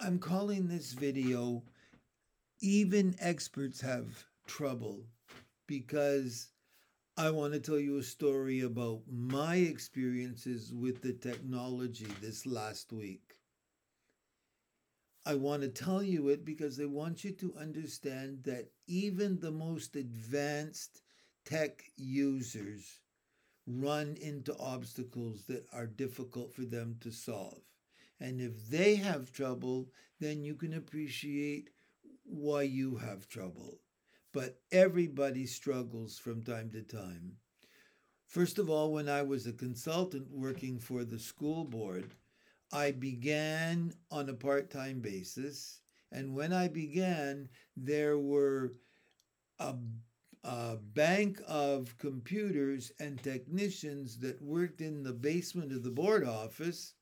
I'm calling this video Even Experts Have Trouble because I want to tell you a story about my experiences with the technology this last week. I want to tell you it because I want you to understand that even the most advanced tech users run into obstacles that are difficult for them to solve. And if they have trouble, then you can appreciate why you have trouble. But everybody struggles from time to time. First of all, when I was a consultant working for the school board, I began on a part time basis. And when I began, there were a, a, bank of computers and technicians that worked in the basement of the board office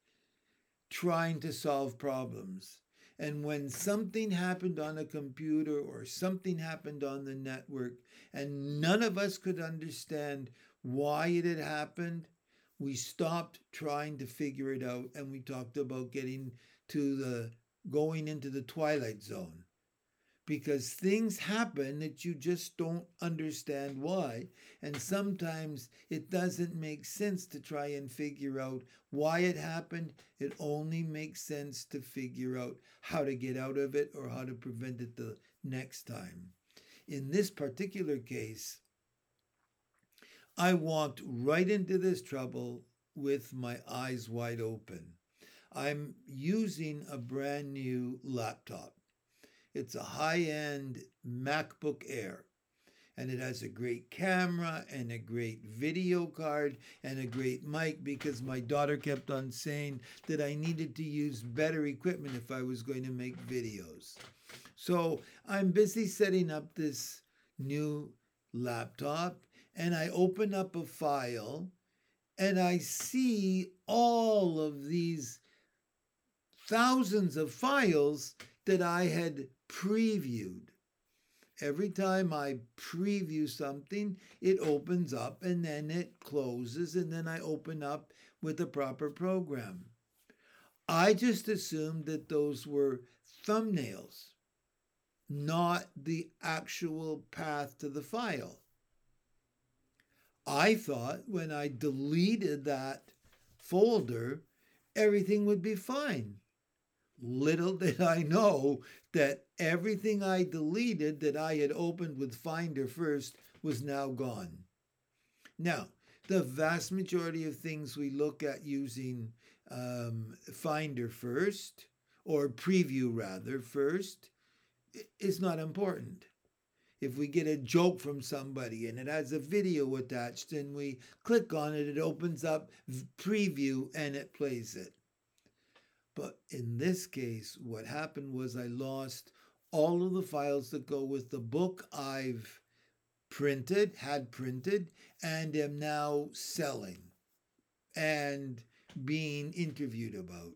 trying to solve problems. And when something happened on a computer or something happened on the network, and none of us could understand why it had happened, we stopped trying to figure it out and we talked about getting to the going into the twilight zone because things happen that you just don't understand why. And sometimes it doesn't make sense to try and figure out why it happened. It only makes sense to figure out how to get out of it or how to prevent it the next time. In this particular case, I walked right into this trouble with my eyes wide open. I'm using a brand new laptop. It's a high end MacBook Air. And it has a great camera and a great video card and a great mic because my daughter kept on saying that I needed to use better equipment if I was going to make videos. So I'm busy setting up this new laptop and I open up a file and I see all of these thousands of files that I had previewed. Every time I preview something, it opens up and then it closes, and then I open up with the proper program. I just assumed that those were thumbnails, not the actual path to the file. I thought when I deleted that folder, everything would be fine. Little did I know that everything I deleted that I had opened with Finder first was now gone. Now, the vast majority of things we look at using um, Finder first, or preview rather first, is not important. If we get a joke from somebody and it has a video attached and we click on it, it opens up preview and it plays it. But in this case, what happened was I lost all of the files that go with the book I've printed, had printed, and am now selling and being interviewed about.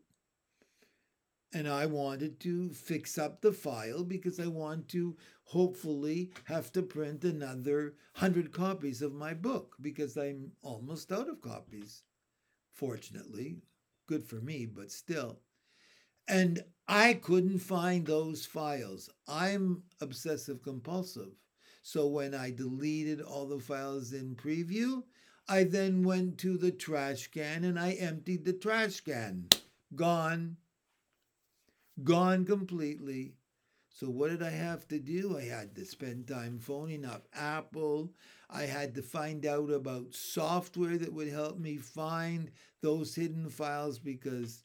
And I wanted to fix up the file because I want to hopefully have to print another 100 copies of my book because I'm almost out of copies. Fortunately, good for me, but still. And I couldn't find those files. I'm obsessive compulsive. So when I deleted all the files in preview, I then went to the trash can and I emptied the trash can. Gone. Gone completely. So what did I have to do? I had to spend time phoning up Apple. I had to find out about software that would help me find those hidden files because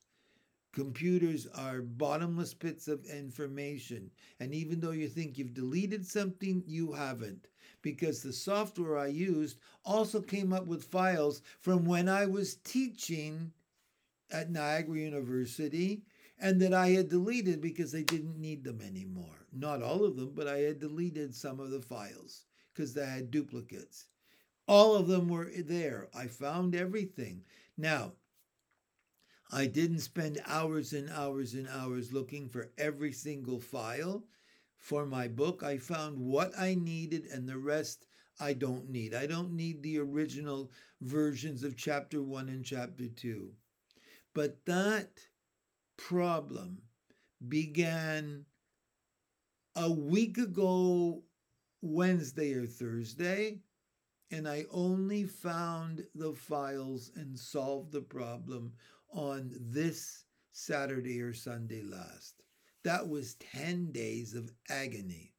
Computers are bottomless pits of information. And even though you think you've deleted something, you haven't. Because the software I used also came up with files from when I was teaching at Niagara University and that I had deleted because I didn't need them anymore. Not all of them, but I had deleted some of the files because they had duplicates. All of them were there. I found everything. Now, I didn't spend hours and hours and hours looking for every single file for my book. I found what I needed and the rest I don't need. I don't need the original versions of chapter one and chapter two. But that problem began a week ago, Wednesday or Thursday, and I only found the files and solved the problem on this Saturday or Sunday last. That was 10 days of agony.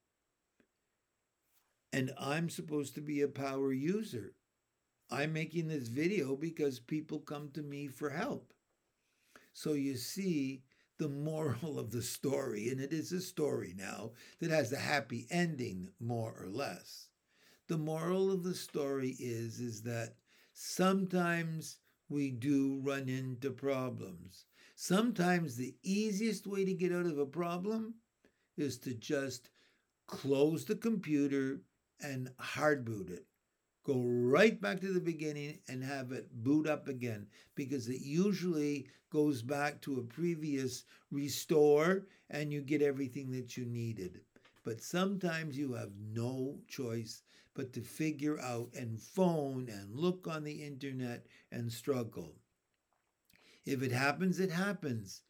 And I'm supposed to be a power user. I'm making this video because people come to me for help. So you see the moral of the story, and it is a story now that has a happy ending, more or less. The moral of the story is, is that sometimes we do run into problems. Sometimes the easiest way to get out of a problem is to just close the computer and hard boot it go right back to the beginning and have it boot up again because it usually goes back to a previous restore and you get everything that you needed. But sometimes you have no choice but to figure out and phone and look on the internet and struggle. If it happens, it happens.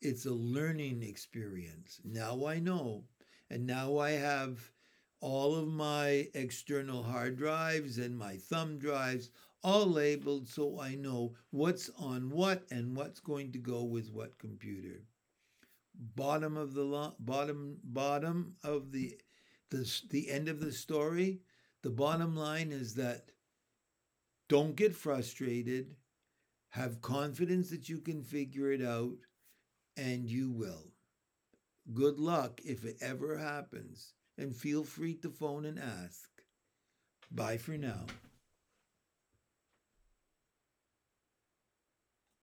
It's a learning experience. Now I know. And now I have all of my external hard drives and my thumb drives all labeled so I know what's on what and what's going to go with what computer. Bottom of the bottom bottom of the the the end of the story, the bottom line is that don't get frustrated, have confidence that you can figure it out and you will. Good luck if it ever happens and feel free to phone and ask. Bye for now.